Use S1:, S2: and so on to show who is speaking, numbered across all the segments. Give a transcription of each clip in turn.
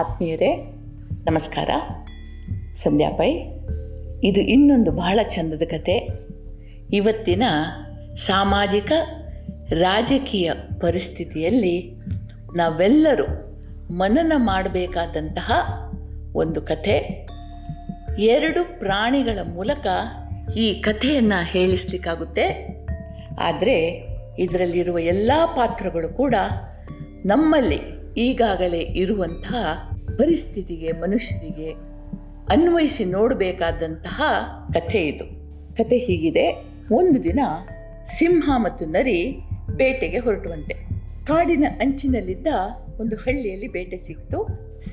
S1: ಆತ್ಮೀಯರೇ, ನಮಸ್ಕಾರ. ಸಂಧ್ಯಾ ಪೈ, ಇದು ಇನ್ನೊಂದು ಬಹಳ ಚಂದದ ಕತೆ. ಇವತ್ತಿನ ಸಾಮಾಜಿಕ ರಾಜಕೀಯ ಪರಿಸ್ಥಿತಿಯಲ್ಲಿ ನಾವೆಲ್ಲರೂ ಮನನ ಮಾಡಬೇಕಾದಂತಹ ಒಂದು ಕಥೆ ಎರಡು ಪ್ರಾಣಿಗಳ ಮೂಲಕ ಈ ಕಥೆಯನ್ನು ಹೇಳಿಸ್ಲಿಕ್ಕಾಗುತ್ತೆ. ಆದರೆ ಇದರಲ್ಲಿರುವ ಎಲ್ಲ ಪಾತ್ರಗಳು ಕೂಡ ನಮ್ಮಲ್ಲಿ ಈಗಾಗಲೇ ಇರುವಂತಹ ಪರಿಸ್ಥಿತಿಗೆ, ಮನುಷ್ಯರಿಗೆ ಅನ್ವಯಿಸಿ ನೋಡಬೇಕಾದಂತಹ ಕಥೆ ಇದು. ಕಥೆ ಹೀಗಿದೆ. ಒಂದು ದಿನ ಸಿಂಹ ಮತ್ತು ನರಿ ಬೇಟೆಗೆ ಹೊರಟುವಂತೆ. ಕಾಡಿನ ಅಂಚಿನಲ್ಲಿದ್ದ ಒಂದು ಹಳ್ಳಿಯಲ್ಲಿ ಬೇಟೆ ಸಿಕ್ತು.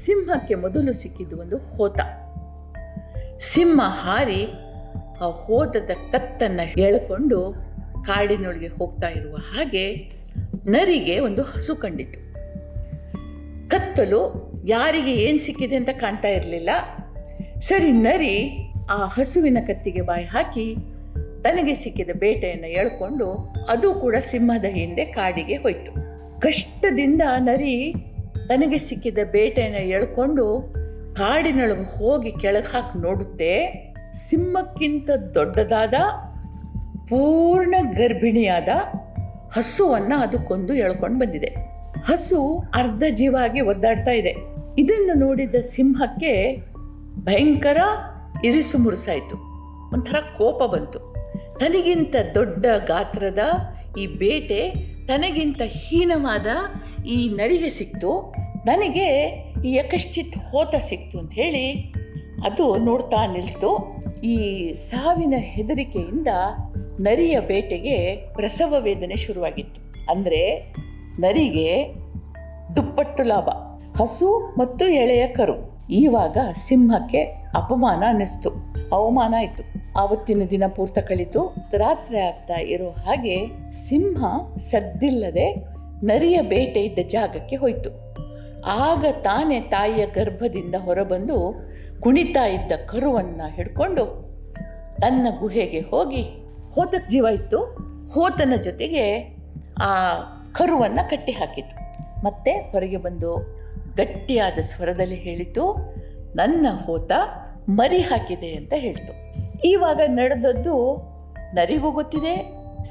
S1: ಸಿಂಹಕ್ಕೆ ಮೊದಲು ಸಿಕ್ಕಿದ್ದು ಒಂದು ಹೋತ. ಸಿಂಹ ಹಾರಿ ಆ ಹೋತದ ಕತ್ತನ್ನು ಹೇಳಿಕೊಂಡು ಕಾಡಿನೊಳಗೆ ಹೋಗ್ತಾ ಇರುವ ಹಾಗೆ ನರಿಗೆ ಒಂದು ಹಸು ಕಂಡಿತು. ಕತ್ತಲು ಯಾರಿಗೆ ಏನು ಸಿಕ್ಕಿದೆ ಅಂತ ಕಾಣ್ತಾ ಇರಲಿಲ್ಲ. ಸರಿ, ನರಿ ಆ ಹಸುವಿನ ಕತ್ತಿಗೆ ಬಾಯಿ ಹಾಕಿ, ತನಗೆ ಸಿಕ್ಕಿದ ಬೇಟೆಯನ್ನು ಎಳ್ಕೊಂಡು ಅದು ಕೂಡ ಸಿಂಹದ ಹಿಂದೆ ಕಾಡಿಗೆ ಹೋಯ್ತು. ಕಷ್ಟದಿಂದ ನರಿ ತನಗೆ ಸಿಕ್ಕಿದ ಬೇಟೆಯನ್ನು ಎಳ್ಕೊಂಡು ಕಾಡಿನೊಳಗೆ ಹೋಗಿ ಕೆಳಗೆ ಹಾಕಿ ನೋಡುತ್ತೆ. ಸಿಂಹಕ್ಕಿಂತ ದೊಡ್ಡದಾದ, ಪೂರ್ಣ ಗರ್ಭಿಣಿಯಾದ ಹಸುವನ್ನು ಅದು ಕೊಂದು ಎಳ್ಕೊಂಡು ಬಂದಿದೆ. ಹಸು ಅರ್ಧ ಜೀವಾಗಿ ಒದ್ದಾಡ್ತಾ ಇದೆ. ಇದನ್ನು ನೋಡಿದ ಸಿಂಹಕ್ಕೆ ಭಯಂಕರ ಇರಿಸು ಮುರುಸಾಯಿತು. ಒಂಥರ ಕೋಪ ಬಂತು. ತನಗಿಂತ ದೊಡ್ಡ ಗಾತ್ರದ ಈ ಬೇಟೆ ತನಗಿಂತ ಹೀನವಾದ ಈ ನರಿಗೆ ಸಿಕ್ತು. ನನಗೆ ಈ ಯಕಶ್ಚಿತ್ ಹೋತ ಸಿಕ್ತು ಅಂತ ಹೇಳಿ ಅದು ನೋಡ್ತಾ ನಿಲ್ತು. ಈ ಸಾವಿನ ಹೆದರಿಕೆಯಿಂದ ನರಿಯ ಬೇಟೆಗೆ ಪ್ರಸವ ವೇದನೆ ಶುರುವಾಗಿತ್ತು. ಅಂದರೆ ನರಿಗೆ ದುಪ್ಪಟ್ಟು ಲಾಭ. ಹಸು ಮತ್ತು ಎಳೆಯ ಕರು. ಈವಾಗ ಸಿಂಹಕ್ಕೆ ಅಪಮಾನ ಅನ್ನಿಸ್ತು. ಅವಮಾನ ಆಯಿತು. ಆವತ್ತಿನ ದಿನ ಪೂರ್ತ ಕಳಿತು. ರಾತ್ರಿ ಆಗ್ತಾ ಇರೋ ಹಾಗೆ ಸಿಂಹ ಸದ್ದಿಲ್ಲದೆ ನರಿಯ ಬೇಟೆ ಇದ್ದ ಜಾಗಕ್ಕೆ ಹೋಯಿತು. ಆಗ ತಾನೇ ತಾಯಿಯ ಗರ್ಭದಿಂದ ಹೊರಬಂದು ಕುಣಿತಾ ಇದ್ದ ಕರುವನ್ನು ಹಿಡ್ಕೊಂಡು ತನ್ನ ಗುಹೆಗೆ ಹೋಗಿ ಹೋತಕ್ಕೆ ಜೀವ ಇತ್ತು. ಹೋತನ ಜೊತೆಗೆ ಆ ಕರುವನ್ನು ಕಟ್ಟಿ ಹಾಕಿತು ಮತ್ತೆ ಹೊರಗೆ ಬಂದು ಗಟ್ಟಿಯಾದ ಸ್ವರದಲ್ಲಿ ಹೇಳಿತು, ನನ್ನ ಹೋತ ಮರಿ ಹಾಕಿದೆ ಅಂತ ಹೇಳಿತು. ಇವಾಗ ನಡೆದದ್ದು ನರಿಗೂ ಗೊತ್ತಿದೆ,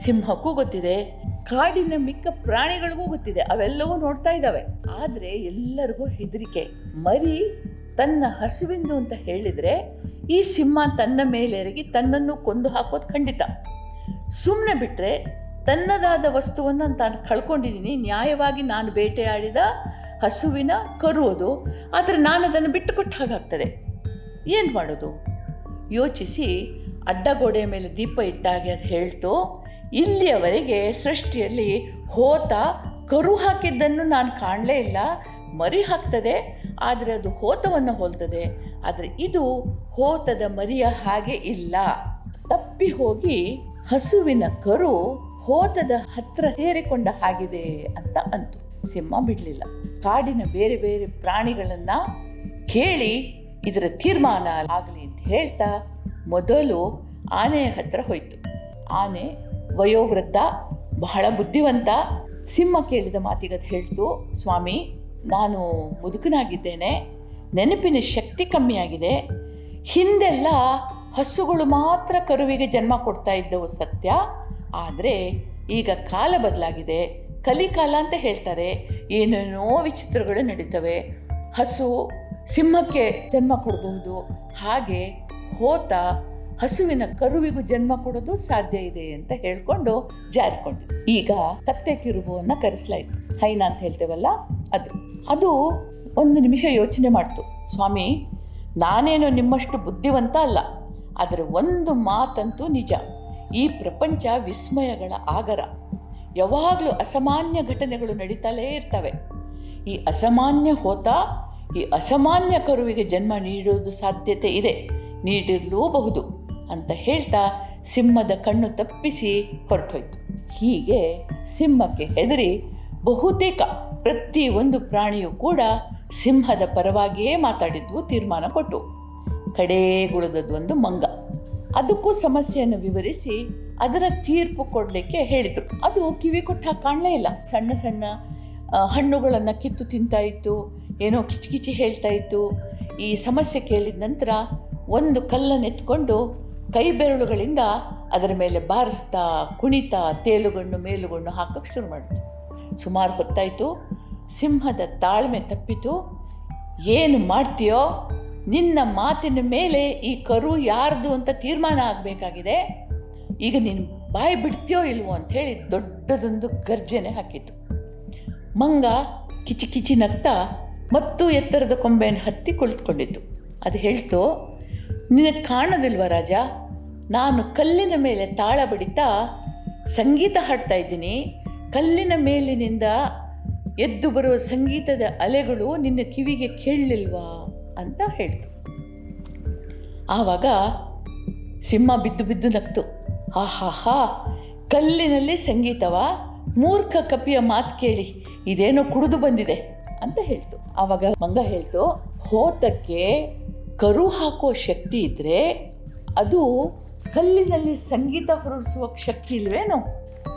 S1: ಸಿಂಹಕ್ಕೂ ಗೊತ್ತಿದೆ, ಕಾಡಿನ ಮಿಕ್ಕ ಪ್ರಾಣಿಗಳಿಗೂ ಗೊತ್ತಿದೆ, ಅವೆಲ್ಲವೂ ನೋಡ್ತಾ ಇದ್ದಾವೆ. ಆದರೆ ಎಲ್ಲರಿಗೂ ಹೆದರಿಕೆ. ಮರಿ ತನ್ನ ಹಸುವಿಂದು ಅಂತ ಹೇಳಿದರೆ ಈ ಸಿಂಹ ತನ್ನ ಮೇಲೆರಗಿ ತನ್ನನ್ನು ಕೊಂದು ಹಾಕೋದು ಖಂಡಿತ. ಸುಮ್ಮನೆ ಬಿಟ್ಟರೆ ತನ್ನದಾದ ವಸ್ತುವನ್ನು ತಾನು ಕಳ್ಕೊಂಡಿದ್ದೀನಿ, ನ್ಯಾಯವಾಗಿ ನಾನು ಬೇಟೆಯಾಡಿದ ಹಸುವಿನ ಕರು ಅದು ಆದರೆ ನಾನು ಅದನ್ನು ಬಿಟ್ಟು ಕೊಟ್ಟ ಹಾಗಾಗ್ತದೆ. ಏನು ಮಾಡೋದು? ಯೋಚಿಸಿ ಅಡ್ಡಗೋಡೆಯ ಮೇಲೆ ದೀಪ ಇಟ್ಟಾಗೆ ಅದು ಹೇಳ್ತು. ಇಲ್ಲಿಯವರೆಗೆ ಸೃಷ್ಟಿಯಲ್ಲಿ ಹೋತ ಕರು ಹಾಕಿದ್ದನ್ನು ನಾನು ಕಾಣಲೇ ಇಲ್ಲ. ಮರಿ ಹಾಕ್ತದೆ, ಆದರೆ ಅದು ಹೋತವನ್ನು ಹೋಲ್ತದೆ. ಆದರೆ ಇದು ಹೋತದ ಮರಿಯ ಹಾಗೆ ಇಲ್ಲ. ತಪ್ಪಿ ಹೋಗಿ ಹಸುವಿನ ಕರು ಹೋತದ ಹತ್ರ ಸೇರಿಕೊಂಡ ಹಾಗಿದೆ ಅಂತ ಅಂತು. ಸಿಂಹ ಬಿಡಲಿಲ್ಲ. ಕಾಡಿನ ಬೇರೆ ಬೇರೆ ಪ್ರಾಣಿಗಳನ್ನ ಕೇಳಿ ಇದರ ತೀರ್ಮಾನ ಆಗಲಿ ಅಂತ ಹೇಳ್ತಾ ಮೊದಲು ಆನೆಯ ಹತ್ರ ಹೋಯ್ತು. ಆನೆ ವಯೋವೃದ್ಧ, ಬಹಳ ಬುದ್ಧಿವಂತ, ಸಿಂಹ ಕೇಳಿದ ಮಾತಿಗದು ಹೇಳ್ತು, ಸ್ವಾಮಿ, ನಾನು ಮುದುಕನಾಗಿದ್ದೇನೆ, ನೆನಪಿನ ಶಕ್ತಿ ಕಮ್ಮಿಯಾಗಿದೆ, ಹಿಂದೆಲ್ಲ ಹಸುಗಳು ಮಾತ್ರ ಕರುವಿಗೆ ಜನ್ಮ ಕೊಡ್ತಾ ಇದ್ದವು ಸತ್ಯ, ಆದರೆ ಈಗ ಕಾಲ ಬದಲಾಗಿದೆ ಕಲಿಕಾಲ ಅಂತ ಹೇಳ್ತಾರೆ. ಏನೇನೋ ವಿಚಿತ್ರಗಳು ನಡೀತವೆ. ಹಸು ಸಿಂಹಕ್ಕೆ ಜನ್ಮ ಕೊಡಬಹುದು. ಹಾಗೆ ಹೋತ ಹಸುವಿನ ಕರುವಿಗೂ ಜನ್ಮ ಕೊಡೋದು ಸಾಧ್ಯ ಇದೆ ಅಂತ ಹೇಳ್ಕೊಂಡು ಜಾರಿಕೊಂಡು ಈಗ ಕತ್ತೆ ಕಿರುಬುವನ್ನ ಕರೆಸಲಾಯಿತು. ಹೈನಾ ಅಂತ ಹೇಳ್ತೇವಲ್ಲ, ಅದು. ಅದು ಒಂದು ನಿಮಿಷ ಯೋಚನೆ ಮಾಡ್ತು. ಸ್ವಾಮಿ, ನಾನೇನು ನಿಮ್ಮಷ್ಟು ಬುದ್ಧಿವಂತ ಅಲ್ಲ. ಆದರೆ ಒಂದು ಮಾತಂತೂ ನಿಜ. ಈ ಪ್ರಪಂಚ ವಿಸ್ಮಯಗಳ ಆಗರ. ಯಾವಾಗಲೂ ಅಸಾಮಾನ್ಯ ಘಟನೆಗಳು ನಡೀತಲೇ ಇರ್ತವೆ. ಈ ಅಸಾಮಾನ್ಯ ಹೋತ, ಈ ಅಸಾಮಾನ್ಯ ಕರುವಿಗೆ ಜನ್ಮ ನೀಡೋದು ಸಾಧ್ಯತೆ ಇದೆ. ನೀಡಿರಲೂಬಹುದು ಅಂತ ಹೇಳ್ತಾ ಸಿಂಹದ ಕಣ್ಣು ತಪ್ಪಿಸಿ ಹೊರಟೋಯ್ತು. ಹೀಗೆ ಸಿಂಹಕ್ಕೆ ಹೆದರಿ ಬಹುತೇಕ ಪ್ರತಿಯೊಂದು ಪ್ರಾಣಿಯೂ ಕೂಡ ಸಿಂಹದ ಪರವಾಗಿಯೇ ಮಾತಾಡಿದ್ವು ತೀರ್ಮಾನ ಕೊಟ್ಟು ಕಡೆಗುಳದದ್ದು ಒಂದು ಮಂಗ. ಅದಕ್ಕೂ ಸಮಸ್ಯೆಯನ್ನು ವಿವರಿಸಿ ಅದರ ತೀರ್ಪು ಕೊಡಲಿಕ್ಕೆ ಹೇಳಿದರು. ಅದು ಕಿವಿ ಕೊಟ್ಟ ಕಾಣಲೇ ಇಲ್ಲ. ಸಣ್ಣ ಸಣ್ಣ ಹಣ್ಣುಗಳನ್ನು ಕಿತ್ತು ತಿಂತಾ ಇತ್ತು, ಏನೋ ಕಿಚಕಿಚಿ ಹೇಳ್ತಾ ಇತ್ತು. ಈ ಸಮಸ್ಯೆ ಕೇಳಿದ ನಂತರ ಒಂದು ಕಲ್ಲನ್ನು ಎತ್ಕೊಂಡು ಕೈ ಬೆರಳುಗಳಿಂದ ಅದರ ಮೇಲೆ ಬಾರಿಸ್ತಾ, ಕುಣಿತಾ, ತೇಲುಗಣ್ಣು, ಮೇಲುಗಣ್ಣು ಹಾಕೋಕ್ಕೆ ಶುರು ಮಾಡಿತು ಸುಮಾರು ಹೊತ್ತಾಯಿತು. ಸಿಂಹದ ತಾಳ್ಮೆ ತಪ್ಪಿತು. ಏನು ಮಾಡ್ತೀಯೋ, ನಿನ್ನ ಮಾತಿನ ಮೇಲೆ ಈ ಕರು ಯಾರ್ದು ಅಂತ ತೀರ್ಮಾನ ಆಗಬೇಕಾಗಿದೆ. ಈಗ ನೀನು ಬಾಯಿ ಬಿಡ್ತೀಯೋ ಇಲ್ವೋ ಅಂಥೇಳಿ ದೊಡ್ಡದೊಂದು ಗರ್ಜನೆ ಹಾಕಿತು ಮಂಗ ಕಿಚಿ ಕಿಚಿ ನಗ್ತಾ ಮತ್ತು ಎತ್ತರದ ಕೊಂಬೆಯನ್ನು ಹತ್ತಿ ಕುಳಿತುಕೊಂಡಿತು ಅದು ಹೇಳ್ತು, ನಿನಗೆ ಕಾಣೋದಿಲ್ವ ರಾಜ? ನಾನು ಕಲ್ಲಿನ ಮೇಲೆ ತಾಳ ಬಡಿತಾ ಸಂಗೀತ ಹಾಡ್ತಾ ಇದ್ದೀನಿ. ಕಲ್ಲಿನ ಮೇಲಿನಿಂದ ಎದ್ದು ಬರುವ ಸಂಗೀತದ ಅಲೆಗಳು ನಿನ್ನ ಕಿವಿಗೆ ಕೇಳಲಿಲ್ವಾ ಅಂತ ಹೇಳ್ತು. ಆವಾಗ ಸಿಂಹ ಬಿದ್ದು ಬಿದ್ದು ನಕ್ತು ಹಾ ಹಾ ಹಾ ಕಲ್ಲಿನಲ್ಲಿ ಸಂಗೀತವ? ಮೂರ್ಖ ಕಪಿಯ ಮಾತು ಕೇಳಿ, ಇದೇನೋ ಕುಡಿದು ಬಂದಿದೆ ಅಂತ ಹೇಳ್ತು. ಆವಾಗ ಮಂಗ ಹೇಳ್ತು, ಹೋತಕ್ಕೆ ಕರು ಹಾಕೋ ಶಕ್ತಿ ಇದ್ರೆ ಅದು ಕಲ್ಲಿನಲ್ಲಿ ಸಂಗೀತ ಹೊರಡಿಸುವ ಶಕ್ತಿ ಇಲ್ವೇನೋ?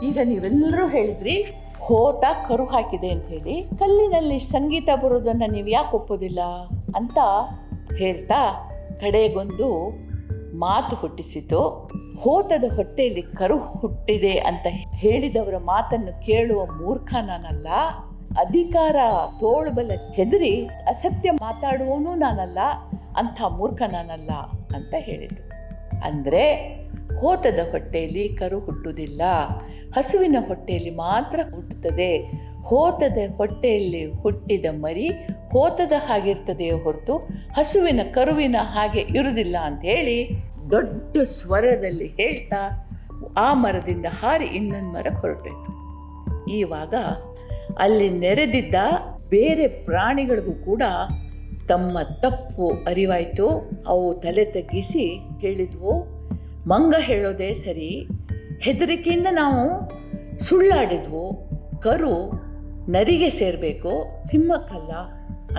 S1: ಈಗ ನೀವೆಲ್ಲರೂ ಹೇಳಿದ್ರಿ, ಹೋತ ಕರು ಹಾಕಿದೆ ಅಂತ ಹೇಳಿ, ಕಲ್ಲಿನಲ್ಲಿ ಸಂಗೀತ ಬರೋದನ್ನ ನೀವು ಯಾಕೆ ಒಪ್ಪೋದಿಲ್ಲ? ಅಂತ ಹೇಳ್ತಾ ಕಡೆಗೊಂದು ಮಾತು ಹುಟ್ಟಿಸಿತು. ಹೋತದ ಹೊಟ್ಟೆಯಲ್ಲಿ ಕರು ಹುಟ್ಟಿದೆ ಅಂತ ಹೇಳಿದವರ ಮಾತನ್ನು ಕೇಳುವ ಮೂರ್ಖ ನಾನಲ್ಲ. ಅಧಿಕಾರ ತೋಳುಬಲ ಹೆದರಿ ಅಸತ್ಯ ಮಾತಾಡುವವನು ನಾನಲ್ಲ, ಅಂಥ ಮೂರ್ಖ ನಾನಲ್ಲ ಅಂತ ಹೇಳಿತು. ಅಂದರೆ ಹೋತದ ಹೊಟ್ಟೆಯಲ್ಲಿ ಕರು ಹುಟ್ಟುವುದಿಲ್ಲ, ಹಸುವಿನ ಹೊಟ್ಟೆಯಲ್ಲಿ ಮಾತ್ರ ಹುಟ್ಟುತ್ತದೆ ಹೋತದ ಹೊಟ್ಟೆಯಲ್ಲಿ ಹುಟ್ಟಿದ ಮರಿ ಹೋತದ ಹಾಗಿರ್ತದೆಯೇ ಹೊರತು ಹಸುವಿನ ಕರುವಿನ ಹಾಗೆ ಇರುವುದಿಲ್ಲ ಅಂತ ಹೇಳಿ ದೊಡ್ಡ ಸ್ವರದಲ್ಲಿ ಹೇಳ್ತಾ ಆ ಮರದಿಂದ ಹಾರಿ ಇನ್ನೊಂದು ಮರಕ್ಕೆ ಹೊರಟೋಯ್ತು. ಈವಾಗ ಅಲ್ಲಿ ನೆರೆದಿದ್ದ ಬೇರೆ ಪ್ರಾಣಿಗಳಿಗೂ ಕೂಡ ತಮ್ಮ ತಪ್ಪು ಅರಿವಾಯಿತು. ಅವು ತಲೆ ತಗ್ಗಿಸಿ ಹೇಳಿದ್ವು, ಮಂಗ ಹೇಳೋದೇ ಸರಿ, ಹೆದರಿಕೆಯಿಂದ ನಾವು ಸುಳ್ಳಾಡಿದ್ವು, ಕರು ನರಿಗೆ ಸೇರಬೇಕು ಸಿಂಹಕ್ಕಲ್ಲ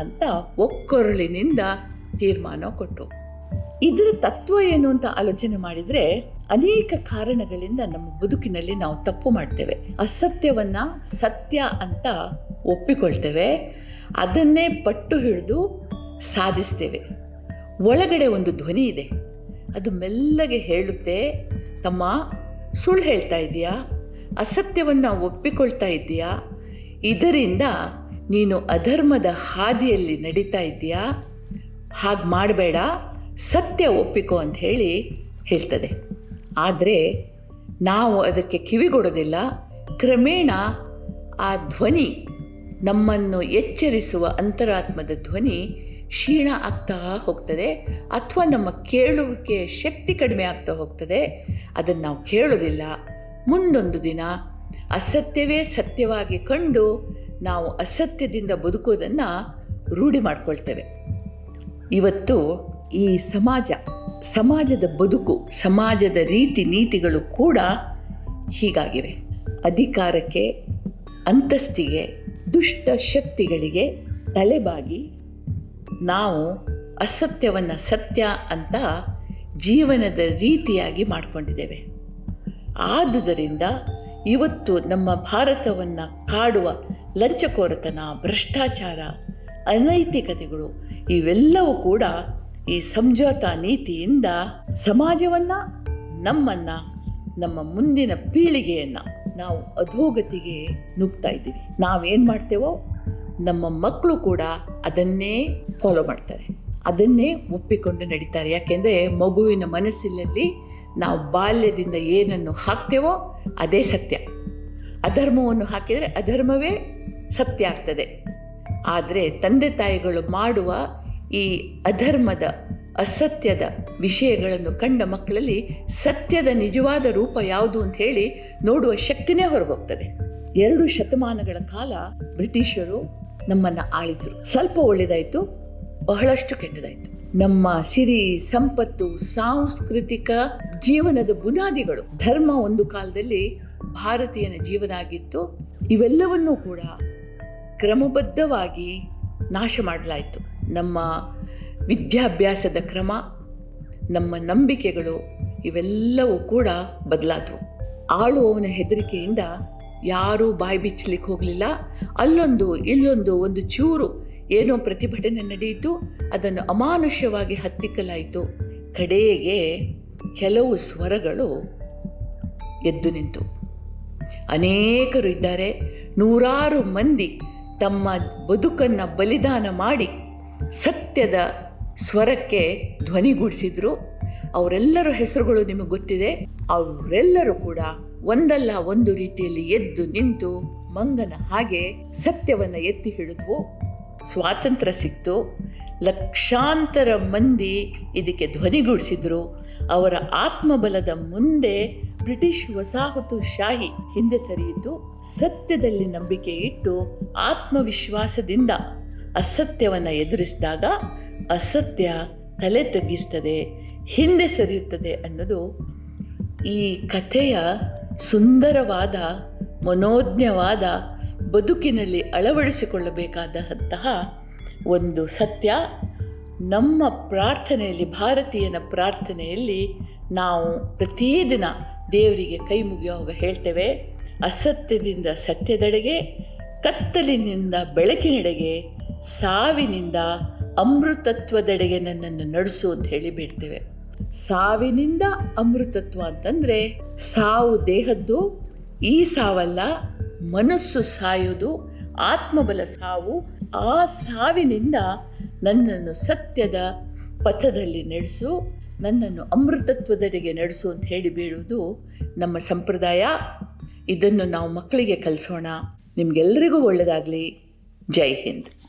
S1: ಅಂತ ಒಕ್ಕೊರಳಿನಿಂದ ತೀರ್ಮಾನ ಕೊಟ್ಟು. ಇದರ ತತ್ವ ಏನು ಅಂತ ಆಲೋಚನೆ ಮಾಡಿದರೆ ಅನೇಕ ಕಾರಣಗಳಿಂದ ನಮ್ಮ ಬದುಕಿನಲ್ಲಿ ನಾವು ತಪ್ಪು ಮಾಡ್ತೇವೆ. ಅಸತ್ಯವನ್ನು ಸತ್ಯ ಅಂತ ಒಪ್ಪಿಕೊಳ್ತೇವೆ. ಅದನ್ನೇ ಪಟ್ಟು ಹಿಡಿದು ಸಾಧಿಸ್ತೇವೆ. ಒಳಗಡೆ ಒಂದು ಧ್ವನಿ ಇದೆ. ಅದು ಮೆಲ್ಲಗೆ ಹೇಳುತ್ತೆ. ತಮ್ಮ, ಸುಳ್ಳು ಹೇಳ್ತಾ ಇದೆಯಾ? ಅಸತ್ಯವನ್ನು ಒಪ್ಪಿಕೊಳ್ತಾ ಇದ್ದೀಯಾ ಇದರಿಂದ ನೀನು ಅಧರ್ಮದ ಹಾದಿಯಲ್ಲಿ ನಡೀತಾ ಇದ್ದೀಯಾ? ಹಾಗೆ ಮಾಡಬೇಡ, ಸತ್ಯ ಒಪ್ಪಿಕೋ ಅಂತ ಹೇಳಿ ಹೇಳ್ತದೆ. ಆದರೆ ನಾವು ಅದಕ್ಕೆ ಕಿವಿಗೊಡೋದಿಲ್ಲ ಕ್ರಮೇಣ ಆ ಧ್ವನಿ, ನಮ್ಮನ್ನು ಎಚ್ಚರಿಸುವ ಅಂತರಾತ್ಮದ ಧ್ವನಿ ಕ್ಷೀಣ ಆಗ್ತಾ ಹೋಗ್ತದೆ ಅಥವಾ ನಮ್ಮ ಕೇಳುವಿಕೆ ಶಕ್ತಿ ಕಡಿಮೆ ಆಗ್ತಾ ಹೋಗ್ತದೆ. ಅದನ್ನು ನಾವು ಕೇಳೋದಿಲ್ಲ. ಮುಂದೊಂದು ದಿನ ಅಸತ್ಯವೇ ಸತ್ಯವಾಗಿ ಕಂಡು ನಾವು ಅಸತ್ಯದಿಂದ ಬದುಕೋದನ್ನು ರೂಢಿ ಮಾಡ್ಕೊಳ್ತೇವೆ. ಇವತ್ತು ಈ ಸಮಾಜ, ಸಮಾಜದ ಬದುಕು, ಸಮಾಜದ ರೀತಿ ನೀತಿಗಳು ಕೂಡ ಹೀಗಾಗಿವೆ. ಅಧಿಕಾರಕ್ಕೆ, ಅಂತಸ್ತಿಗೆ, ದುಷ್ಟ ಶಕ್ತಿಗಳಿಗೆ ತಲೆಬಾಗಿ ನಾವು ಅಸತ್ಯವನ್ನು ಸತ್ಯ ಅಂತ ಜೀವನದ ರೀತಿಯಾಗಿ ಮಾಡಿಕೊಂಡಿದ್ದೇವೆ. ಆದುದರಿಂದ ಇವತ್ತು ನಮ್ಮ ಭಾರತವನ್ನು ಕಾಡುವ ಲಂಚಕೋರತನ, ಭ್ರಷ್ಟಾಚಾರ, ಅನೈತಿಕತೆಗಳು, ಇವೆಲ್ಲವೂ ಕೂಡ ಈ ಸಂಜೋತಾ ನೀತಿಯಿಂದ ಸಮಾಜವನ್ನು, ನಮ್ಮನ್ನು, ನಮ್ಮ ಮುಂದಿನ ಪೀಳಿಗೆಯನ್ನು ನಾವು ಅಧೋಗತಿಗೆ ನುಗ್ತಾ ಇದ್ದೀವಿ. ನಾವೇನು ಮಾಡ್ತೇವೋ, ನಮ್ಮ ಮಕ್ಕಳು ಕೂಡ ಅದನ್ನೇ ಫಾಲೋ ಮಾಡ್ತಾರೆ. ಅದನ್ನೇ ಒಪ್ಪಿಕೊಂಡು ನಡೀತಾರೆ. ಯಾಕೆಂದರೆ ಮಗುವಿನ ಮನಸ್ಸಿನಲ್ಲಿ ನಾವು ಬಾಲ್ಯದಿಂದ ಏನನ್ನು ಹಾಕ್ತೇವೋ ಅದೇ ಸತ್ಯ. ಅಧರ್ಮವನ್ನು ಹಾಕಿದರೆ ಅಧರ್ಮವೇ ಸತ್ಯ ಆಗ್ತದೆ. ಆದರೆ ತಂದೆ ತಾಯಿಗಳು ಮಾಡುವ ಈ ಅಧರ್ಮದ, ಅಸತ್ಯದ ವಿಷಯಗಳನ್ನು ಕಂಡ ಮಕ್ಕಳಲ್ಲಿ ಸತ್ಯದ ನಿಜವಾದ ರೂಪ ಯಾವುದು ಅಂತ ಹೇಳಿ ನೋಡುವ ಶಕ್ತಿನೇ ಹೊರಗೋಗ್ತದೆ. ಎರಡು ಶತಮಾನಗಳ ಕಾಲ ಬ್ರಿಟಿಷರು ನಮ್ಮನ್ನು ಆಳಿದ್ರು. ಸ್ವಲ್ಪ ಒಳ್ಳೆಯದಾಯಿತು ಬಹಳಷ್ಟು ಕೆಟ್ಟದಾಯಿತು. ನಮ್ಮ ಸಿರಿ ಸಂಪತ್ತು ಸಾಂಸ್ಕೃತಿಕ ಜೀವನದ ಬುನಾದಿಗಳು. ಧರ್ಮ ಒಂದು ಕಾಲದಲ್ಲಿ ಭಾರತೀಯನ ಜೀವನ ಆಗಿತ್ತು. ಇವೆಲ್ಲವನ್ನೂ ಕೂಡ ಕ್ರಮಬದ್ಧವಾಗಿ ನಾಶ ಮಾಡಲಾಯಿತು. ನಮ್ಮ ವಿದ್ಯಾಭ್ಯಾಸದ ಕ್ರಮ, ನಮ್ಮ ನಂಬಿಕೆಗಳು ಇವೆಲ್ಲವೂ ಕೂಡ ಬದಲಾದವು. ಆಳುವವನ ಹೆದರಿಕೆಯಿಂದ ಯಾರೂ ಬಾಯಿ ಬಿಚ್ಚಲಿಕ್ಕೆ ಹೋಗಲಿಲ್ಲ. ಅಲ್ಲೊಂದು, ಇಲ್ಲೊಂದು ಒಂದು ಚೂರು ಏನೋ ಪ್ರತಿಭಟನೆ ನಡೆಯಿತು, ಅದನ್ನು ಅಮಾನುಷ್ಯವಾಗಿ ಹತ್ತಿಕ್ಕಲಾಯಿತು. ಕಡೆಗೆ ಕೆಲವು ಸ್ವರಗಳು ಎದ್ದು ನಿಂತು. ಅನೇಕರು ಇದ್ದಾರೆ. ನೂರಾರು ಮಂದಿ ತಮ್ಮ ಬದುಕನ್ನು ಬಲಿದಾನ ಮಾಡಿ ಸತ್ಯದ ಸ್ವರಕ್ಕೆ ಧ್ವನಿಗೂಡಿಸಿದ್ರು. ಅವರೆಲ್ಲರ ಹೆಸರುಗಳು ನಿಮಗೆ ಗೊತ್ತಿದೆ. ಅವರೆಲ್ಲರೂ ಕೂಡ ಒಂದಲ್ಲ ಒಂದು ರೀತಿಯಲ್ಲಿ ಎದ್ದು ನಿಂತು ಮಂಗನ ಹಾಗೆ ಸತ್ಯವನ್ನು ಎತ್ತಿ ಹಿಡಿದ್ವು. ಸ್ವಾತಂತ್ರ್ಯ ಸಿಕ್ತು. ಲಕ್ಷಾಂತರ ಮಂದಿ ಇದಕ್ಕೆ ಧ್ವನಿಗೂಡಿಸಿದ್ರು. ಅವರ ಆತ್ಮಬಲದ ಮುಂದೆ ಬ್ರಿಟಿಷ್ ವಸಾಹತು ಶಾಹಿ ಹಿಂದೆ ಸರಿಯಿತು ಸತ್ಯದಲ್ಲಿ ನಂಬಿಕೆ ಇಟ್ಟು ಆತ್ಮವಿಶ್ವಾಸದಿಂದ ಅಸತ್ಯವನ್ನು ಎದುರಿಸಿದಾಗ ಅಸತ್ಯ ತಲೆ ತಗ್ಗಿಸ್ತದೆ, ಹಿಂದೆ ಸರಿಯುತ್ತದೆ ಅನ್ನೋದು ಈ ಕಥೆಯ ಸುಂದರವಾದ, ಮನೋಜ್ಞವಾದ ಬದುಕಿನಲ್ಲಿ ಅಳವಡಿಸಿಕೊಳ್ಳಬೇಕಾದಂತಹ ಒಂದು ಸತ್ಯ, ನಮ್ಮ ಪ್ರಾರ್ಥನೆಯಲ್ಲಿ, ಭಾರತೀಯನ ಪ್ರಾರ್ಥನೆಯಲ್ಲಿ ನಾವು ಪ್ರತಿದಿನ ದೇವರಿಗೆ ಕೈ ಮುಗಿಯುವಾಗ ಹೇಳ್ತೇವೆ. ಅಸತ್ಯದಿಂದ ಸತ್ಯದೆಡೆಗೆ, ಕತ್ತಲಿನಿಂದ ಬೆಳಕಿನೆಡೆಗೆ, ಸಾವಿನಿಂದ ಅಮೃತತ್ವದೆಡೆಗೆ ನನ್ನನ್ನು ನಡೆಸು ಅಂತ ಹೇಳಿ ಬಿಡ್ತೇವೆ. ಸಾವಿನಿಂದ ಅಮೃತತ್ವ ಅಂತಂದರೆ ಸಾವು ದೇಹದ್ದು, ಈ ಸಾವಲ್ಲ ಮನಸ್ಸು ಸಾಯುವುದು ಆತ್ಮಬಲ ಸಾವು, ಆ ಸಾವಿನಿಂದ ನನ್ನನ್ನು ಸತ್ಯದ ಪಥದಲ್ಲಿ ನಡೆಸು, ನನ್ನನ್ನು ಅಮೃತತ್ವದರಿಗೆ ನಡೆಸು ಅಂತ ಹೇಳಿ ಬೀಳುವುದು ನಮ್ಮ ಸಂಪ್ರದಾಯ. ಇದನ್ನು ನಾವು ಮಕ್ಕಳಿಗೆ ಕಲಿಸೋಣ. ನಿಮಗೆಲ್ಲರಿಗೂ ಒಳ್ಳೆಯದಾಗಲಿ ಜೈ ಹಿಂದ್.